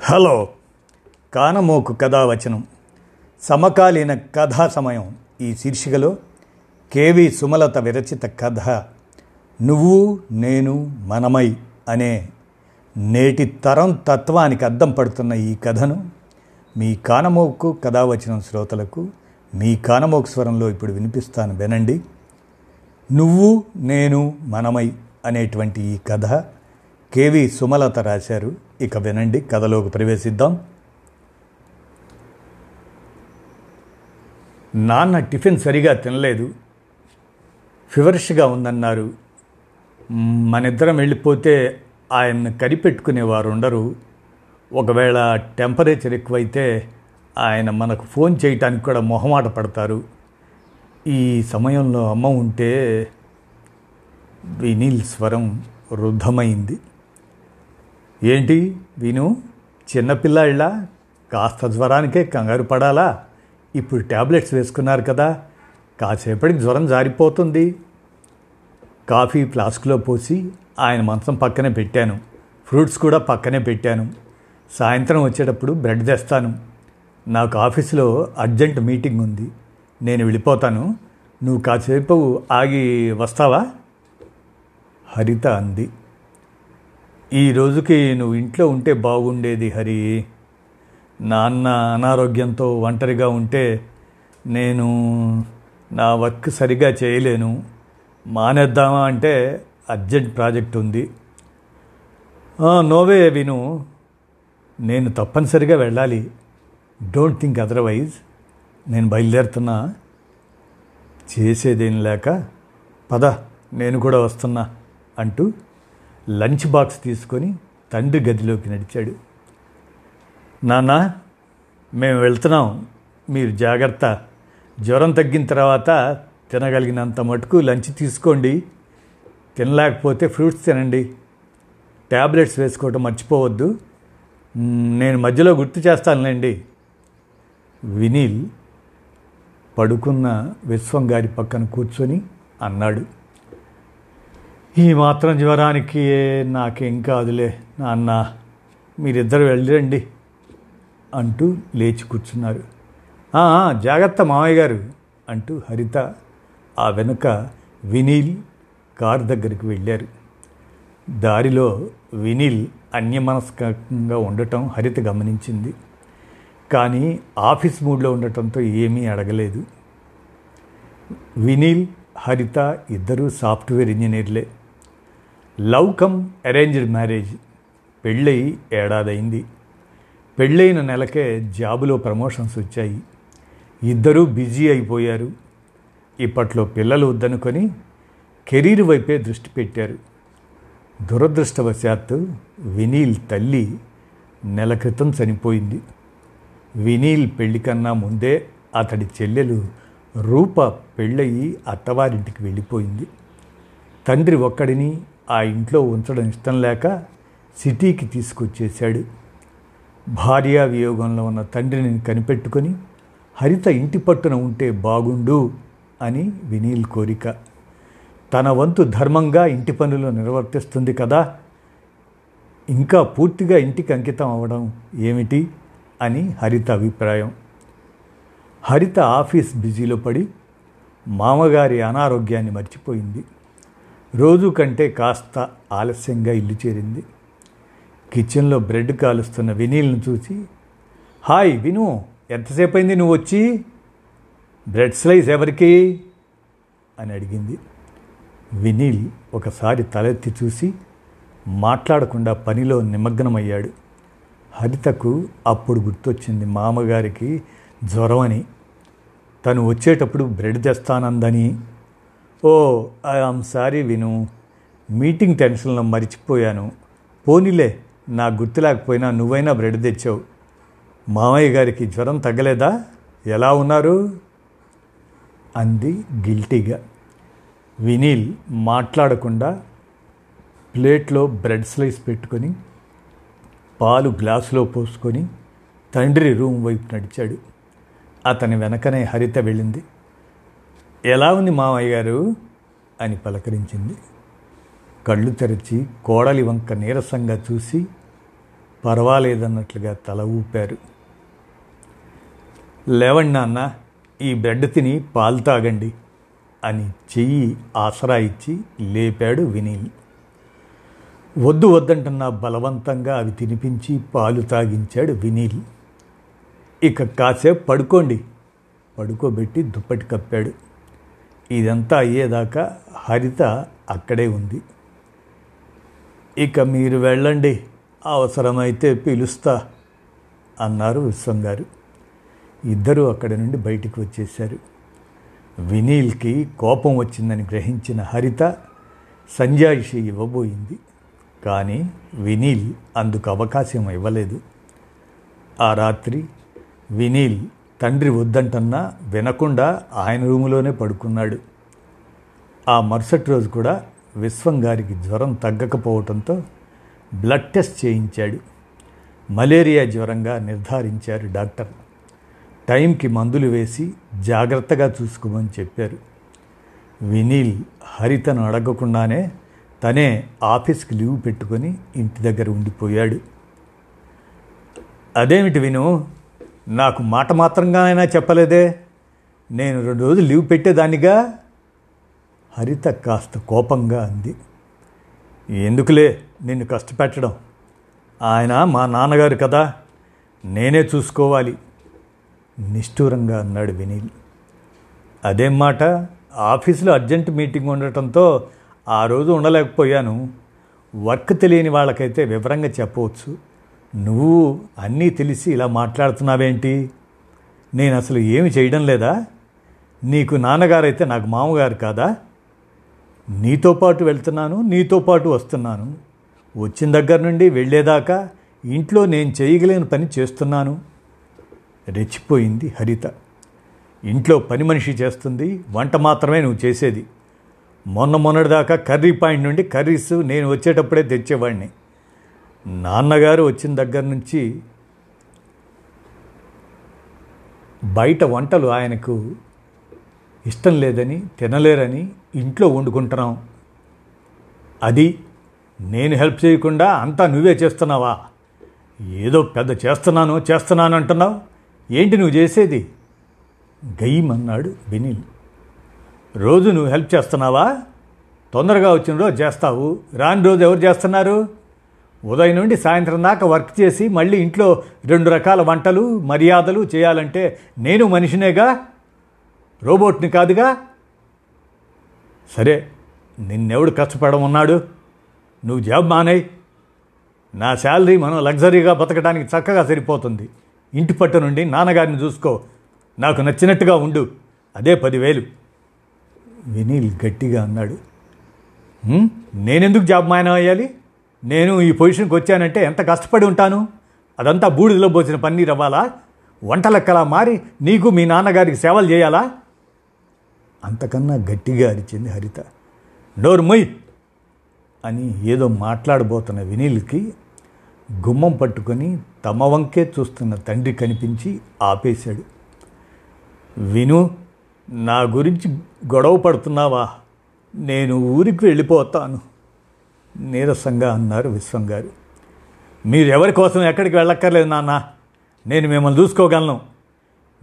Hello. కానమోకు కథావచనం. సమకాలీన కథా సమయం ఈ శీర్షికలో. కేవి సుమలత విరచిత కథ. నువ్వు నేను మనమై అనే నేటి తరం తత్వానికి అద్దం పడుతున్న ఈ కథను మీ కానమోకు కథావచనం శ్రోతలకు మీ కానమోకు స్వరంలో ఇప్పుడు వినిపిస్తాను వినండి. నువ్వు నేను మనమై అనేటువంటి ఈ కథ కేవి సుమలత రాశారు. ఇక వినండి కథలోకి ప్రవేశిద్దాం. నాన్న టిఫిన్ సరిగా తినలేదు. ఫివర్ష్గా ఉందన్నారు. మనిద్దరం వెళ్ళిపోతే ఆయన్ని కరిపెట్టుకునేవారు ఉండరు. ఒకవేళ టెంపరేచర్ ఎక్కువైతే ఆయన మనకు ఫోన్ చేయటానికి కూడా మొహమాట పడతారు. ఈ సమయంలో అమ్మ ఉంటే వినీల్ స్వరం రుద్ధమైంది. ఏంటి విను? చిన్నపిల్లాళ్ళ కాస్త జ్వరానికే కంగారు పడాలా? ఇప్పుడు ట్యాబ్లెట్స్ వేసుకున్నారు కదా? కాసేపటికి జ్వరం జారిపోతుంది. కాఫీ ఫ్లాస్క్లో పోసి ఆయన మంచం పక్కనే పెట్టాను. ఫ్రూట్స్ కూడా పక్కనే పెట్టాను. సాయంత్రం వచ్చేటప్పుడు బ్రెడ్ తెస్తాను. నాకు ఆఫీసులో అర్జెంట్ మీటింగ్ ఉంది. నేను వెళ్ళిపోతాను. నువ్వు కాసేపు ఆగి వస్తావా? హరిత అంది. ఈ రోజుకి నువ్వు ఇంట్లో ఉంటే బాగుండేది హరి. నాన్న అనారోగ్యంతో ఒంటరిగా ఉంటే నేను నా వర్క్ సరిగా చేయలేను. మానేద్దామా అంటే అర్జెంట్ ప్రాజెక్ట్ ఉంది. నోవే విను. నేను తప్పనిసరిగా వెళ్ళాలి. Don't think otherwise. నేను బయలుదేరుతున్నా. చేసేదేం లేక పద నేను కూడా వస్తున్నా అంటూ లంచ్ బాక్స్ తీసుకొని తండ్రి గదిలోకి నడిచాడు. నాన్న మేము వెళ్తున్నాం. మీరు జాగ్రత్త. జ్వరం తగ్గిన తర్వాత తినగలిగినంత మటుకు లంచ్ తీసుకోండి. తినలేకపోతే ఫ్రూట్స్ తినండి. ట్యాబ్లెట్స్ వేసుకోవటం మర్చిపోవద్దు. నేను మధ్యలో గుర్తు చేస్తానులేండి. వినీల్ పడుకున్న విశ్వం గారి పక్కన కూర్చొని అన్నాడు. ఈ మాత్రం జ్వరానికి నాకేం కాదులే నాన్న. మీరిద్దరు వెళ్ళండి అంటూ లేచి కూర్చున్నారు. జాగ్రత్త మామయ్య గారు అంటూ హరిత ఆ వెనుక వినీల్ కార్ దగ్గరికి వెళ్ళారు. దారిలో వినీల్ అన్యమనస్కంగా ఉండటం హరిత గమనించింది. కానీ ఆఫీస్ మూడ్లో ఉండటంతో ఏమీ అడగలేదు. వినీల్ హరిత ఇద్దరూ సాఫ్ట్వేర్ ఇంజనీర్లే. లవ్ కమ్ అరేంజ్డ్ మ్యారేజ్ పెళ్ళై ఏడాదైంది. పెళ్ళైన నెలకే జాబులో ప్రమోషన్స్ వచ్చాయి. ఇద్దరూ బిజీ అయిపోయారు. ఇప్పట్లో పిల్లలు వద్దనుకొని కెరీర్ వైపే దృష్టి పెట్టారు. దురదృష్టవశాత్తు వినీల్ తల్లి నెల క్రితం చనిపోయింది. వినీల్ పెళ్ళి కన్నా ముందే అతడి చెల్లెలు రూప పెళ్ళయి అత్తవారింటికి వెళ్ళిపోయింది. తండ్రి ఒక్కడిని ఆ ఇంట్లో ఉంచడం ఇష్టం లేక సిటీకి తీసుకొచ్చేశాడు. భార్యా వియోగంలో ఉన్న తండ్రిని కనిపెట్టుకొని హరిత ఇంటి పట్టున ఉంటే బాగుండు అని వినీల్ కోరిక. తన వంతు ధర్మంగా ఇంటి పనులు నిర్వర్తిస్తుంది కదా ఇంకా పూర్తిగా ఇంటికి అంకితం అవ్వడం ఏమిటి అని హరిత అభిప్రాయం. హరిత ఆఫీస్ బిజీలో పడి మామగారి అనారోగ్యాన్ని మర్చిపోయింది. రోజు కంటే కాస్త ఆలస్యంగా ఇల్లు చేరింది. కిచెన్లో బ్రెడ్ కాలుస్తున్న వినీల్ను చూసి హాయ్ విను ఎంతసేపు అయింది నువ్వు వచ్చి? బ్రెడ్ స్లైస్ ఎవరికి? అని అడిగింది. వినీల్ ఒకసారి తలెత్తి చూసి మాట్లాడకుండా పనిలో నిమగ్నమయ్యాడు. హరితకు అప్పుడు గుర్తొచ్చింది మామగారికి జ్వరం అని తను వచ్చేటప్పుడు బ్రెడ్ తెస్తానందని ఓ ఐఆమ్ సారీ విను. మీటింగ్ టెన్షన్లో మరిచిపోయాను. పోనీలే నా గుర్తు లేకపోయినా నువ్వైనా బ్రెడ్ తెచ్చావు. మామయ్య గారికి జ్వరం తగ్గలేదా? ఎలా ఉన్నారు? అంది గిల్టీగా. వినీల్ మాట్లాడకుండా ప్లేట్లో బ్రెడ్ స్లైస్ పెట్టుకొని పాలు గ్లాసులో పోసుకొని తండ్రి రూమ్ వైపు నడిచాడు. అతని వెనకనే హరిత వెళ్ళింది. ఎలా ఉంది మామయ్య గారు? అని పలకరించింది. కళ్ళు తెరిచి కోడలి వంక నీరసంగా చూసి పర్వాలేదన్నట్లుగా తల ఊపారు. లేవండి నాన్న ఈ బ్రెడ్ తిని పాలు తాగండి అని చెయ్యి ఆసరా ఇచ్చి లేపాడు వినీల్. వద్దు వద్దంటున్న బలవంతంగా అవి తినిపించి పాలు తాగించాడు వినీల్. ఇక కాసేపు పడుకోండి పడుకోబెట్టి దుప్పటి కప్పాడు. ఇదంతా అయ్యేదాకా హరిత అక్కడే ఉంది. ఇక మీరు వెళ్ళండి అవసరమైతే పిలుస్తా అన్నారు విశ్వం గారు ఇద్దరూ అక్కడి నుండి బయటికి వచ్చేశారు. వినీల్కి కోపం వచ్చిందని గ్రహించిన హరిత సంజాయిషి ఇవ్వబోయింది. కానీ వినీల్ అందుకు అవకాశం ఇవ్వలేదు. ఆ రాత్రి వినీల్ తండ్రి వద్దంటన్నా వినకుండా ఆయన రూములోనే పడుకున్నాడు. ఆ మరుసటి రోజు కూడా విశ్వం గారికి జ్వరం తగ్గకపోవడంతో బ్లడ్ టెస్ట్ చేయించాడు. మలేరియా జ్వరంగా నిర్ధారించారు డాక్టర్. టైంకి మందులు వేసి జాగ్రత్తగా చూసుకోమని చెప్పారు. వినీల్ హరితను అడగకుండానే తనే ఆఫీస్కి లీవ్ పెట్టుకొని ఇంటి దగ్గర ఉండిపోయాడు. అదేమిటి విను? నాకు మాట మాత్రంగా అయినా చెప్పలేదే. నేను రెండు రోజులు లీవ్ పెట్టేదానిగా. హరిత కాస్త కోపంగా అంది. ఎందుకులే నిన్ను కష్టపెట్టడం? ఆయన మా నాన్నగారు కదా నేనే చూసుకోవాలి నిష్ఠూరంగా అన్నాడు వినీల్. అదేం మాట ఆఫీసులో అర్జెంట్ మీటింగ్ ఉండటంతో ఆ రోజు ఉండలేకపోయాను. వర్క్ తెలియని వాళ్ళకైతే వివరంగా చెప్పవచ్చు. నువ్వు అన్నీ తెలిసి ఇలా మాట్లాడుతున్నావేంటి? నేను అసలు ఏమి చేయడం లేదా? నీకు నాన్నగారైతే నాకు మామగారు కాదా? నీతో పాటు వెళ్తున్నాను నీతో పాటు వస్తున్నాను. వచ్చిన దగ్గర నుండి వెళ్ళేదాకా ఇంట్లో నేను చేయగలేని పని చేస్తున్నాను. రెచ్చిపోయింది హరిత. ఇంట్లో పని మనిషి చేస్తుంది వంట మాత్రమే నువ్వు చేసేది. మొన్న మొన్నటిదాకా కర్రీ పాయింట్ నుండి కర్రీస్ నేను వచ్చేటప్పుడే తెచ్చేవాడిని. నాన్నగారు వచ్చిన దగ్గర నుంచి బయట వంటలు ఆయనకు ఇష్టం లేదని తినలేరని ఇంట్లో వండుకుంటున్నాం. అది నేను హెల్ప్ చేయకుండా అంతా నువ్వే చేస్తున్నావా? ఏదో పెద్ద చేస్తున్నాను చేస్తున్నాను అంటున్నావు? ఏంటి నువ్వు చేసేది? గయ్యమన్నాడు బెనిల్ రోజు నువ్వు హెల్ప్ చేస్తున్నావా? తొందరగా వచ్చిన రోజు చేస్తావు. రాని రోజు ఎవరు చేస్తున్నారు? ఉదయం నుండి సాయంత్రం దాకా వర్క్ చేసి మళ్ళీ ఇంట్లో రెండు రకాల వంటలు మర్యాదలు చేయాలంటే నేను మనిషినేగా? రోబోట్ని కాదుగా? సరే నిన్నెవడు కష్టపడమన్నాడు నువ్వు జాబ్ మానేయ్. నా శాలరీ మనం లగ్జరీగా బతకడానికి చక్కగా సరిపోతుంది. ఇంటి పట్టు నుండి నాన్నగారిని చూసుకో. నాకు నచ్చినట్టుగా ఉండు. అదే పదివేలు. వినీల్ గట్టిగా అన్నాడు. నేనెందుకు జాబ్ మాయనం అయ్యాలి నేను ఈ పొజిషన్కి వచ్చానంటే ఎంత కష్టపడి ఉంటాను? అదంతా బూడిదలో పోసిన పన్నీర్ అవ్వాలా? వంటలెక్కలా మారి నీకు మీ నాన్నగారికి సేవలు చేయాలా? అంతకన్నా గట్టిగా అరిచింది హరిత. డోర్ అని ఏదో మాట్లాడబోతున్న వినీల్కి గుమ్మం పట్టుకొని తమ వంకే చూస్తున్న తండ్రి కనిపించి ఆపేశాడు. విను నా గురించి గొడవ పడుతున్నావా? నేను ఊరికి వెళ్ళిపోతాను. నీరసంగా అన్నారు విశ్వం గారు. మీరు కోసం ఎక్కడికి వెళ్ళక్కర్లేదు నాన్న. నేను మిమ్మల్ని చూసుకోగలను.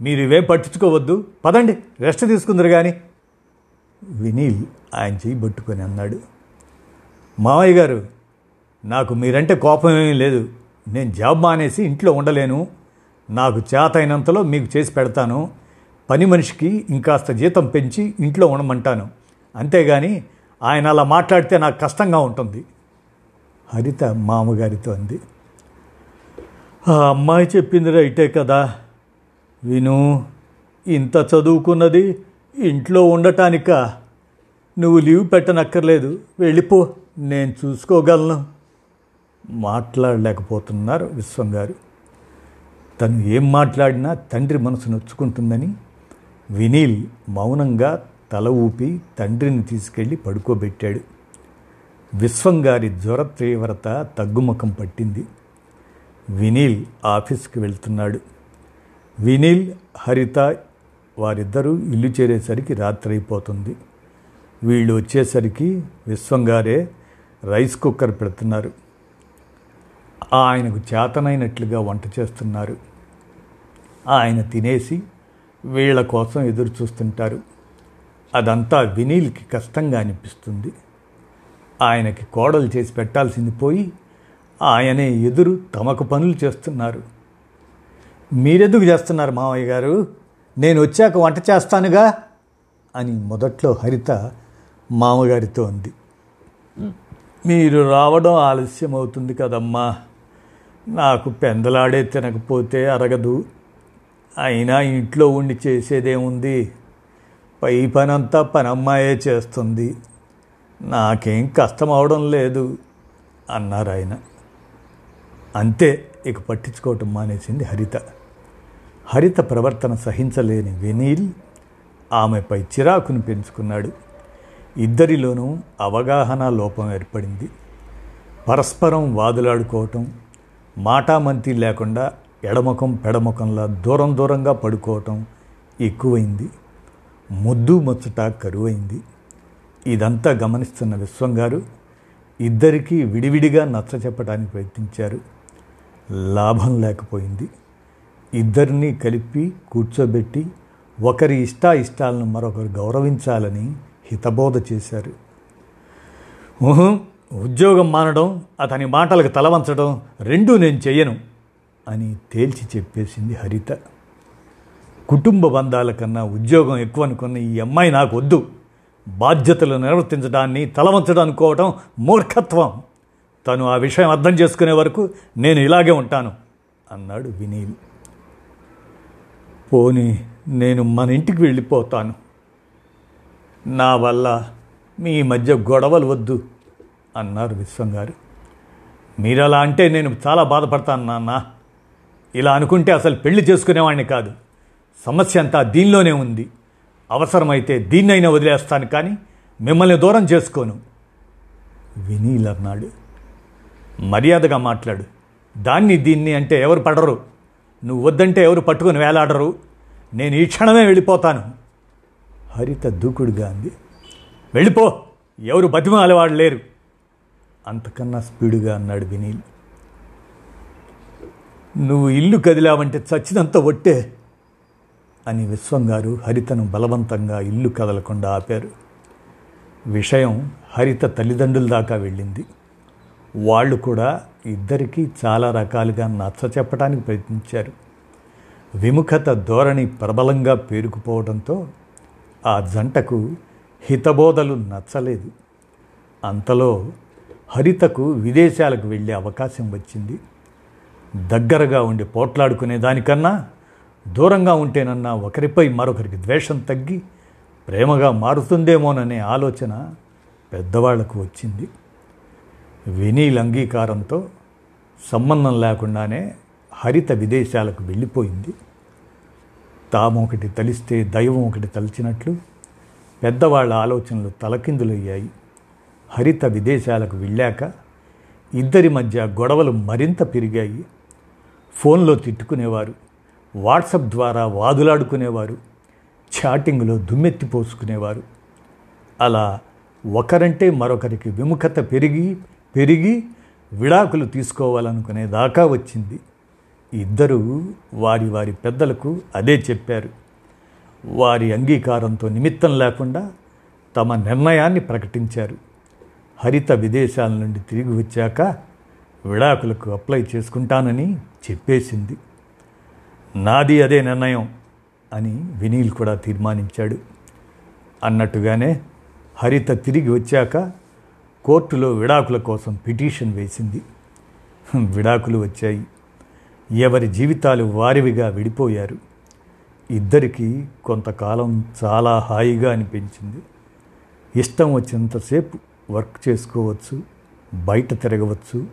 మీరు ఇవేం పట్టించుకోవద్దు. పదండి రెస్ట్ తీసుకుందరు కానీ వినీల్ ఆయన చేయి పట్టుకొని అన్నాడు. మావయ్య గారు నాకు మీరంటే కోపమేమీ లేదు. నేను జాబ్ మానేసి ఇంట్లో ఉండలేను. నాకు చేత అయినంతలో మీకు చేసి పెడతాను. పని మనిషికి ఇంకాస్త జీతం పెంచి ఇంట్లో ఉండమంటాను. అంతేగాని ఆయన అలా మాట్లాడితే నాకు కష్టంగా ఉంటుంది. హరిత మామగారితో అంది. ఆ అమ్మాయి చెప్పింది రైటే కదా. విను ఇంత చదువుకున్నది ఇంట్లో ఉండటానిక. నువ్వు లీవ్ పెట్టనక్కర్లేదు. వెళ్ళిపో నేను చూసుకోగలను. మాట్లాడలేకపోతున్నారు విశ్వం గారు తను ఏం మాట్లాడినా తండ్రి మనసు నొచ్చుకుంటుందని వినీల్ మౌనంగా తల ఊపి తండ్రిని తీసుకెళ్ళి పడుకోబెట్టాడు. విశ్వం గారి జ్వర తీవ్రత తగ్గుముఖం పట్టింది. వినీల్ ఆఫీస్కి వెళ్తున్నాడు. వినీల్ హరిత వారిద్దరూ ఇల్లు చేరేసరికి రాత్రి అయిపోతుంది వీళ్ళు వచ్చేసరికి విశ్వంగారే రైస్ కుక్కర్ పెడుతున్నారు. ఆయనకు చేతనైనట్లుగా వంట చేస్తున్నారు. ఆయన తినేసి వీళ్ళ కోసం ఎదురు చూస్తుంటారు అదంతా వినీల్కి కష్టంగా అనిపిస్తుంది. ఆయనకి కోడలు చేసి పెట్టాల్సింది పోయి ఆయనే ఎదురు తమకు పనులు చేస్తున్నారు. మీరెందుకు చేస్తున్నారు మావయ్య గారు? నేను వచ్చాక వంట చేస్తానుగా? అని మొదట్లో హరిత మామగారితో అంది. మీరు రావడం ఆలస్యం అవుతుంది కదమ్మా. నాకు పెందలాడే తినకపోతే అరగదు. అయినా ఇంట్లో ఉండి చేసేదేముంది? పై పనంతా పనమ్మాయే చేస్తుంది. నాకేం కష్టం అవడం లేదు అన్నారు ఆయన. అంతే ఇక పట్టించుకోవటం మానేసింది హరిత. హరిత ప్రవర్తన సహించలేని వెనీల్ ఆమెపై చిరాకును పెంచుకున్నాడు. ఇద్దరిలోనూ అవగాహన లోపం ఏర్పడింది. పరస్పరం వాదులాడుకోవటం మాటామంతి లేకుండా ఎడమకం పెడముఖంలా దూరం దూరంగా పడుకోవటం ఎక్కువైంది. ముద్దు ముచ్చట కరువైంది. ఇదంతా గమనిస్తున్న విశ్వంగారు ఇద్దరికీ విడివిడిగా నచ్చ చెప్పడానికి ప్రయత్నించారు. లాభం లేకపోయింది. ఇద్దరినీ కలిపి కూర్చోబెట్టి ఒకరి ఇష్టాయిష్టాలను మరొకరు గౌరవించాలని హితబోధ చేశారు. ఉద్యోగం మానడం అతని మాటలకు తలవంచడం రెండూ నేను చెయ్యను అని తేల్చి చెప్పేసింది హరిత. కుటుంబ బంధాల కన్నా ఉద్యోగం ఎక్కువ అనుకున్న ఈ అమ్మాయి నాకు వద్దు బాధ్యతలు నిర్వర్తించడాన్ని తలవంచడం అనుకోవటం మూర్ఖత్వం. తను ఆ విషయం అర్థం చేసుకునే వరకు నేను ఇలాగే ఉంటాను అన్నాడు వినీల్. పోనీ నేను మన ఇంటికి వెళ్ళిపోతాను. నా వల్ల మీ మధ్య గొడవలు వద్దు అన్నారు విశ్వం గారు మీరు అలా అంటే నేను చాలా బాధపడతాను నాన్న. ఇలా అనుకుంటే అసలు పెళ్ళి చేసుకునేవాడిని కాదు. సమస్య అంతా దీనిలోనే ఉంది. అవసరమైతే దీన్నైనా వదిలేస్తాను కానీ మిమ్మల్ని దూరం చేసుకోను. వినీల్ అన్నాడు మర్యాదగా మాట్లాడు. దాన్ని దీన్ని అంటే ఎవరు పడరు. నువ్వు వద్దంటే ఎవరు పట్టుకొని వేలాడరు. నేను ఈ క్షణమే వెళ్ళిపోతాను. హరిత దూకుడుగా అంది. వెళ్ళిపో ఎవరు బతిమాలవాడు లేరు. అంతకన్నా స్పీడుగా అన్నాడు వినీల్. నువ్వు ఇల్లు కదిలావంటే చచ్చినంత ఒట్టే. అని విశ్వం గారు హరితను బలవంతంగా ఇల్లు కదలకుండా ఆపారు. విషయం హరిత తల్లిదండ్రుల దాకా వెళ్ళింది. వాళ్ళు కూడా ఇద్దరికీ చాలా రకాలుగా నచ్చ చెప్పడానికి ప్రయత్నించారు. విముఖత ధోరణి ప్రబలంగా పేరుకుపోవడంతో ఆ జంటకు హితబోధలు నచ్చలేదు. అంతలో హరితకు విదేశాలకు వెళ్ళే అవకాశం వచ్చింది. దగ్గరగా ఉండి పోట్లాడుకునే దానికన్నా దూరంగా ఉంటేనన్నా ఒకరిపై మరొకరికి ద్వేషం తగ్గి ప్రేమగా మారుతుందేమోననే ఆలోచన పెద్దవాళ్ళకు వచ్చింది. వినీల్ అంగీకారంతో సంబంధం లేకుండానే హరిత విదేశాలకు వెళ్ళిపోయింది. తాము ఒకటి తలిస్తే దైవం ఒకటి తలిచినట్లు పెద్దవాళ్ళ ఆలోచనలు తలకిందులయ్యాయి. హరిత విదేశాలకు వెళ్ళాక ఇద్దరి మధ్య గొడవలు మరింత పెరిగాయి. ఫోన్లో తిట్టుకునేవారు. వాట్సప్ ద్వారా వాదులాడుకునేవారు చాటింగ్లో దుమ్మెత్తిపోసుకునేవారు అలా ఒకరంటే మరొకరికి విముఖత పెరిగి పెరిగి విడాకులు తీసుకోవాలనుకునే దాకా వచ్చింది. ఇద్దరూ వారి వారి పెద్దలకు అదే చెప్పారు. వారి అంగీకారంతో నిమిత్తం లేకుండా తమ నిర్ణయాన్ని ప్రకటించారు. హరిత విదేశాల నుండి తిరిగి వచ్చాక విడాకులకు అప్లై చేసుకుంటానని చెప్పేసింది. నాది అదే నిర్ణయం అని వినీల్ కూడా తీర్మానించాడు. అన్నట్టుగానే హరిత తిరిగి వచ్చాక కోర్టులో విడాకుల కోసం పిటిషన్ వేసింది. విడాకులు వచ్చాయి. ఎవరి జీవితాలు వారివిగా విడిపోయారు. ఇద్దరికీ కొంతకాలం చాలా హాయిగా అనిపించింది. ఇష్టం వచ్చినంతసేపు వర్క్ చేసుకోవచ్చు బయట తిరగవచ్చు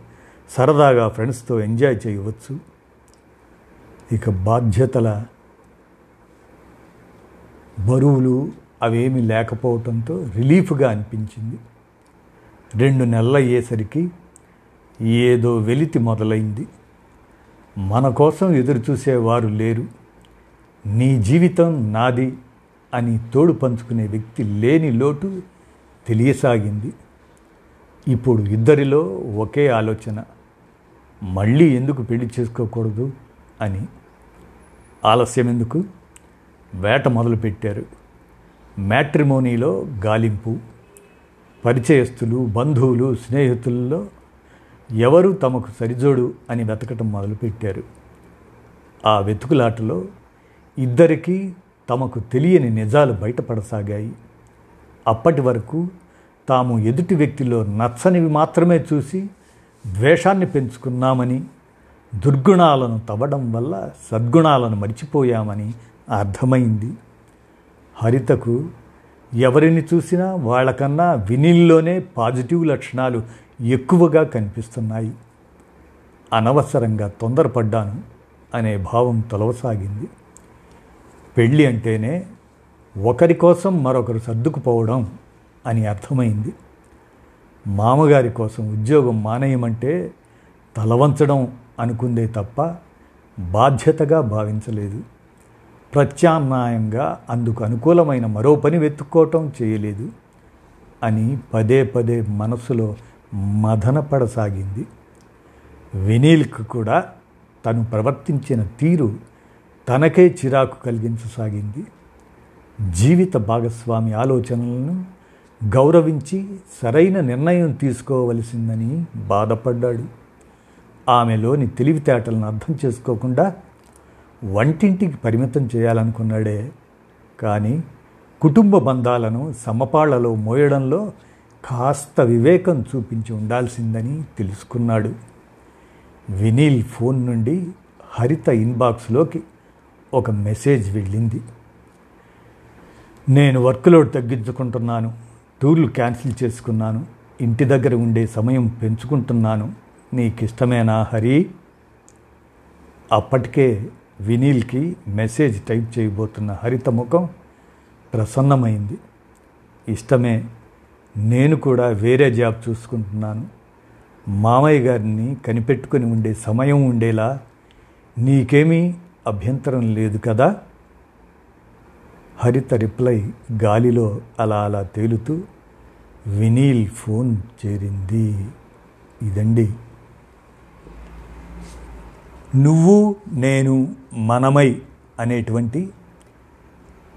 సరదాగా ఫ్రెండ్స్తో ఎంజాయ్ చేయవచ్చు ఇక బాధ్యతల బరువులు అవేమీ లేకపోవటంతో రిలీఫ్గా అనిపించింది. రెండు నెలలు అయ్యేసరికి ఏదో వెలితి మొదలైంది. మన కోసం ఎదురుచూసేవారు లేరు. నీ జీవితం నాది అని తోడు పంచుకునే వ్యక్తి లేని లోటు తెలియసాగింది. ఇప్పుడు ఇద్దరిలో ఒకే ఆలోచన మళ్ళీ ఎందుకు పెళ్ళి చేసుకోకూడదు అని ఆలస్యం ఎందుకు? వేట మొదలుపెట్టారు. మ్యాట్రిమోనీలో గాలింపు పరిచయస్తులు బంధువులు స్నేహితుల్లో ఎవరు తమకు సరిజోడు అని వెతకటం మొదలుపెట్టారు. ఆ వెతుకులాటలో ఇద్దరికీ తమకు తెలియని నిజాలు బయటపడసాగాయి. అప్పటి వరకు తాము ఎదుటి వ్యక్తిలో నచ్చనివి మాత్రమే చూసి ద్వేషాన్ని పెంచుకున్నామని దుర్గుణాలను తవ్వడం వల్ల సద్గుణాలను మరిచిపోయామని అర్థమైంది. హరితకు ఎవరిని చూసినా వాళ్ళకన్నా వినిల్లోనే పాజిటివ్ లక్షణాలు ఎక్కువగా కనిపిస్తున్నాయి. అనవసరంగా తొందరపడ్డాను అనే భావం తొలవసాగింది. పెళ్ళి అంటేనే ఒకరి కోసం మరొకరు సర్దుకుపోవడం అని అర్థమైంది. మామగారి కోసం ఉద్యోగం మానేయమంటే తలవంచడం అనుకుందే తప్ప బాధ్యతగా భావించలేదు. ప్రత్యామ్నాయంగా అందుకు అనుకూలమైన మరో పని వెతుక్కోవటం చేయలేదు అని పదే పదే మనసులో మదనపడసాగింది. వినీల్కు కూడా తను ప్రవర్తించిన తీరు తనకే చిరాకు కలిగించసాగింది. జీవిత భాగస్వామి ఆలోచనలను గౌరవించి సరైన నిర్ణయం తీసుకోవలసిందని బాధపడ్డాడు. ఆమెలోని తెలివితేటలను అర్థం చేసుకోకుండా వంటింటికి పరిమితం చేయాలనుకున్నాడే. కానీ కుటుంబ బంధాలను సమపాళ్ళలో మోయడంలో కాస్త వివేకం చూపించి ఉండాల్సిందని తెలుసుకున్నాడు. వినీల్ ఫోన్ నుండి హరిత ఇన్బాక్స్లోకి ఒక మెసేజ్ వెళ్ళింది. నేను వర్క్ లోడ్ తగ్గించుకుంటున్నాను. టూర్లు క్యాన్సిల్ చేసుకున్నాను. ఇంటి దగ్గర ఉండే సమయం పెంచుకుంటున్నాను. నీకిష్టమేనా హరి? అప్పటికే వినీల్కి మెసేజ్ టైప్ చేయబోతున్న హరిత ముఖం ప్రసన్నమైంది. ఇష్టమే నేను కూడా వేరే జాబ్ చూసుకుంటున్నాను. మామయ్య గారిని కనిపెట్టుకుని ఉండే సమయం ఉండేలా నీకేమీ అభ్యంతరం లేదు కదా? హరిత రిప్లై గాలిలో అలా అలా తేలుతూ వినీల్ ఫోన్ చేరింది. ఇదండి. నువ్వు నేను మనమై అనేటువంటి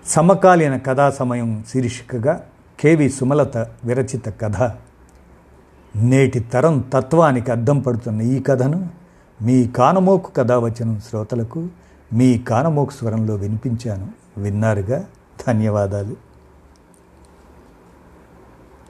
సమకాలీన కథా సమయం శీర్షికగా కేవి సుమలత విరచిత కథ. నేటి తరం తత్వానికి అద్దం పడుతున్న ఈ కథను మీ కానమోకు కథావచనం శ్రోతలకు మీ కానమోకు స్వరంలో వినిపించాను. విన్నారుగా? ధన్యవాదాలు.